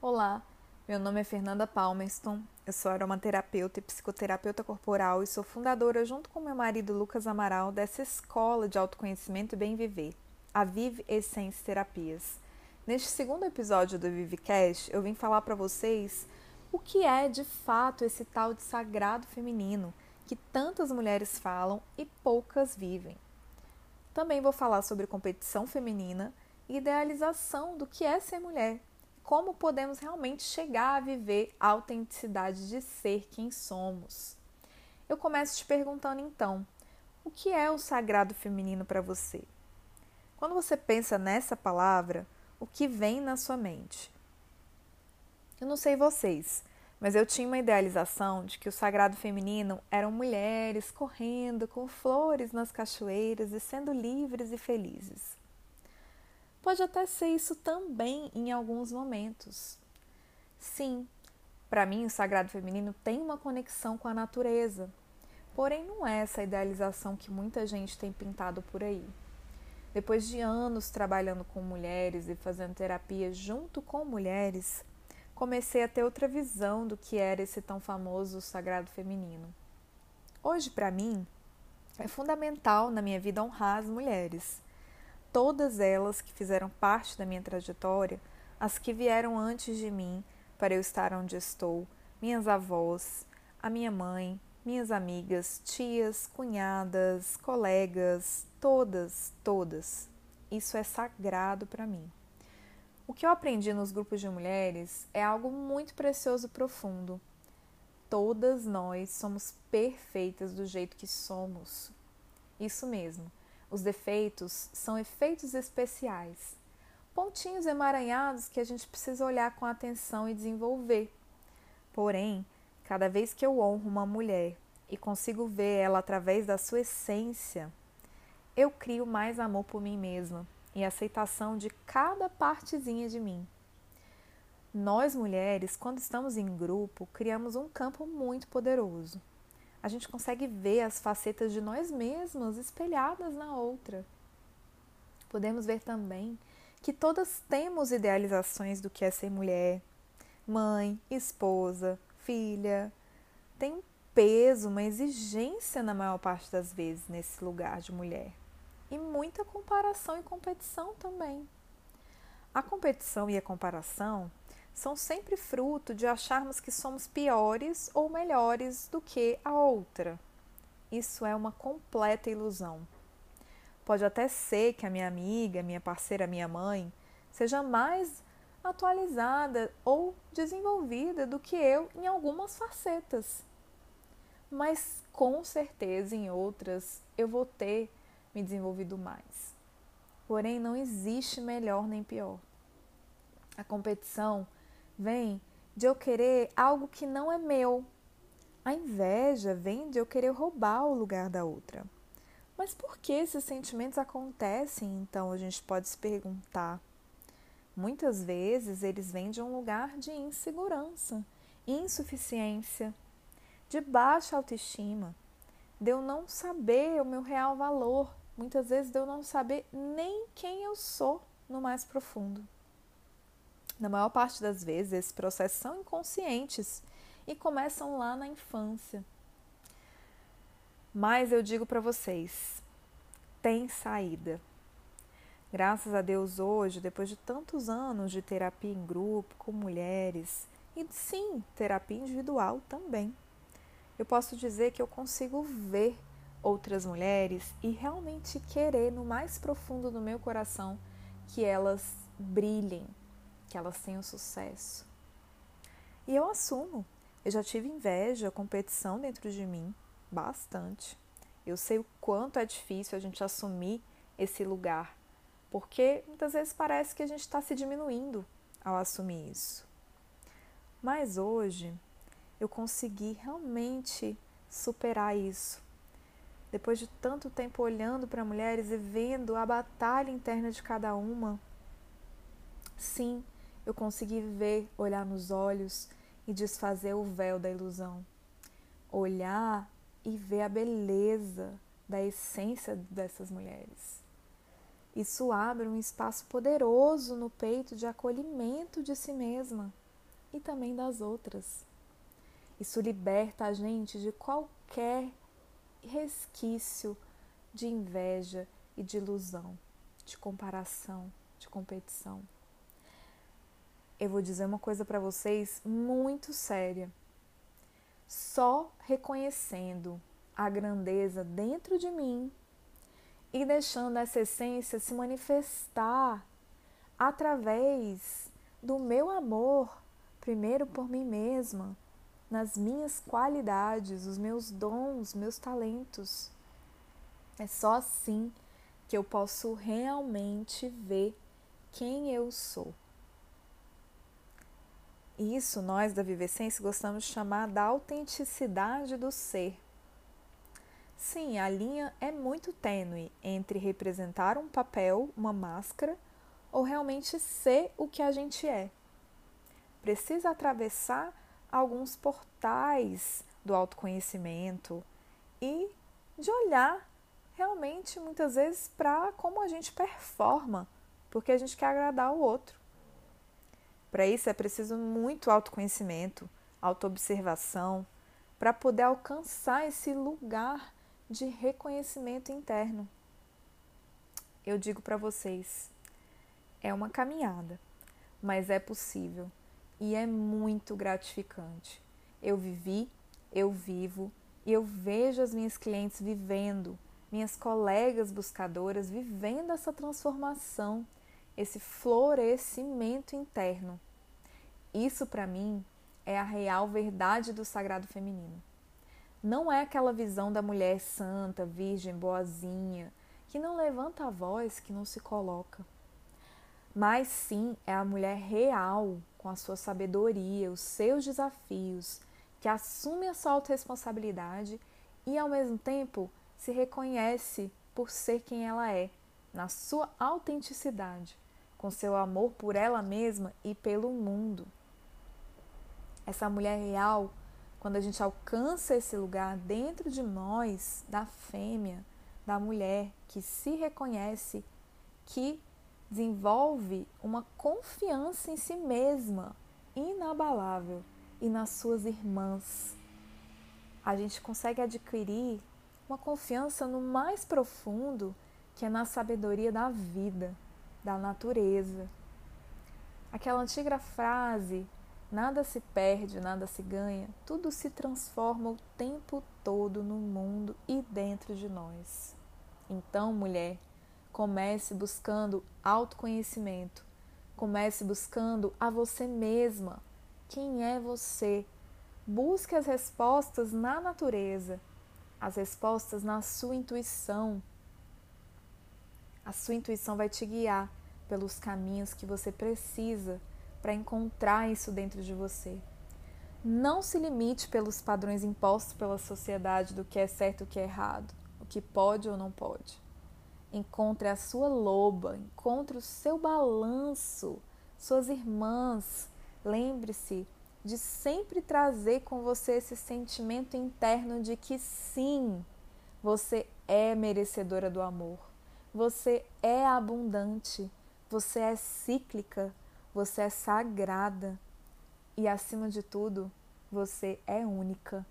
Olá, meu nome é Fernanda Palmerston, eu sou aromaterapeuta e psicoterapeuta corporal e sou fundadora, junto com meu marido Lucas Amaral, dessa escola de autoconhecimento e bem-viver, a Vive Essence Terapias. Neste segundo episódio do Vivecast, eu vim falar para vocês o que é de fato esse tal de sagrado feminino que tantas mulheres falam e poucas vivem. Também vou falar sobre competição feminina e idealização do que é ser mulher como podemos realmente chegar a viver a autenticidade de ser quem somos. Eu começo te perguntando então: o que é o sagrado feminino para você? Quando você pensa nessa palavra, o que vem na sua mente? Eu não sei vocês, mas eu tinha uma idealização de que o sagrado feminino eram mulheres correndo com flores nas cachoeiras e sendo livres e felizes. Pode até ser isso também em alguns momentos. Sim, para mim o sagrado feminino tem uma conexão com a natureza, porém não é essa idealização que muita gente tem pintado por aí. Depois de anos trabalhando com mulheres e fazendo terapia junto com mulheres, comecei a ter outra visão do que era esse tão famoso sagrado feminino. Hoje, para mim, é fundamental na minha vida honrar as mulheres todas elas que fizeram parte da minha trajetória, as que vieram antes de mim para eu estar onde estou, minhas avós, a minha mãe, minhas amigas, tias, cunhadas, colegas, todas, todas. Isso é sagrado para mim. O que eu aprendi nos grupos de mulheres é algo muito precioso e profundo. Todas nós somos perfeitas do jeito que somos. Isso mesmo. Os defeitos são efeitos especiais, pontinhos emaranhados que a gente precisa olhar com atenção e desenvolver. Porém, cada vez que eu honro uma mulher e consigo ver ela através da sua essência, eu crio mais amor por mim mesma e aceitação de cada partezinha de mim. Nós mulheres, quando estamos em grupo, criamos um campo muito poderoso a gente consegue ver as facetas de nós mesmas espelhadas na outra. Podemos ver também que todas temos idealizações do que é ser mulher, mãe, esposa, filha. Tem um peso, uma exigência na maior parte das vezes nesse lugar de mulher. E muita comparação e competição também. A competição e a comparação são sempre fruto de acharmos que somos piores ou melhores do que a outra. Isso é uma completa ilusão. Pode até ser que a minha amiga, minha parceira, minha mãe seja mais atualizada ou desenvolvida do que eu em algumas facetas. Mas com certeza em outras eu vou ter me desenvolvido mais. Porém, não existe melhor nem pior. A competição vem de eu querer algo que não é meu. A inveja vem de eu querer roubar o lugar da outra. Mas por que esses sentimentos acontecem? Então a gente pode se perguntar. Muitas vezes eles vêm de um lugar de insegurança, insuficiência, de baixa autoestima, de eu não saber o meu real valor, muitas vezes de eu não saber nem quem eu sou no mais profundo. Na maior parte das vezes, esses processos são inconscientes e começam lá na infância. Mas eu digo para vocês, tem saída. Graças a Deus, hoje, depois de tantos anos de terapia em grupo, com mulheres, e sim, terapia individual também, eu posso dizer que eu consigo ver outras mulheres e realmente querer no mais profundo do meu coração que elas brilhem, que elas tenham sucesso. E eu assumo, eu já tive inveja, competição dentro de mim, bastante. Eu sei o quanto é difícil a gente assumir esse lugar, porque muitas vezes parece que a gente está se diminuindo ao assumir isso. Mas hoje eu consegui realmente superar isso. Depois de tanto tempo olhando para mulheres e vendo a batalha interna de cada uma, sim, eu consegui ver, olhar nos olhos e desfazer o véu da ilusão. Olhar e ver a beleza da essência dessas mulheres. Isso abre um espaço poderoso no peito de acolhimento de si mesma, e também das outras. Isso liberta a gente de qualquer resquício de inveja e de ilusão, de comparação, de competição. Eu vou dizer uma coisa para vocês muito séria. Só reconhecendo a grandeza dentro de mim e deixando essa essência se manifestar através do meu amor, primeiro por mim mesma, nas minhas qualidades, os meus dons, meus talentos. É só assim que eu posso realmente ver quem eu sou. Isso nós da Vivescência gostamos de chamar da autenticidade do ser. Sim, a linha é muito tênue entre representar um papel, uma máscara, ou realmente ser o que a gente é. Precisa atravessar alguns portais do autoconhecimento e de olhar realmente muitas vezes para como a gente performa, porque a gente quer agradar o outro. Para isso é preciso muito autoconhecimento, autoobservação, para poder alcançar esse lugar de reconhecimento interno. Eu digo para vocês, é uma caminhada, mas é possível e é muito gratificante. Eu vivi, eu vivo e eu vejo as minhas clientes vivendo, minhas colegas buscadoras vivendo essa transformação, esse florescimento interno. Isso para mim é a real verdade do sagrado feminino. Não é aquela visão da mulher santa, virgem, boazinha, que não levanta a voz, que não se coloca. Mas sim é a mulher real, com a sua sabedoria, os seus desafios, que assume a sua autorresponsabilidade e ao mesmo tempo se reconhece por ser quem ela é, na sua autenticidade, com seu amor por ela mesma e pelo mundo. Essa mulher real quando a gente alcança esse lugar dentro de nós, da fêmea, da mulher que se reconhece, que desenvolve uma confiança em si mesma inabalável e nas suas irmãs. A gente consegue adquirir uma confiança no mais profundo, que é na sabedoria da vida, da natureza. Aquela antiga frase Nada se perde, nada se ganha, tudo se transforma o tempo todo no mundo e dentro de nós. Então, mulher, comece buscando autoconhecimento, comece buscando a você mesma. Quem é você? Busque as respostas na natureza, as respostas na sua intuição. A sua intuição vai te guiar pelos caminhos que você precisa para encontrar isso dentro de você. Não se limite pelos padrões impostos pela sociedade do que é certo e o que é errado, o que pode ou não pode. Encontre a sua loba, encontre o seu balanço, suas irmãs. Lembre-se de sempre trazer com você esse sentimento interno de que sim, você é merecedora do amor, você é abundante, você é cíclica, você é sagrada e, acima de tudo, você é única.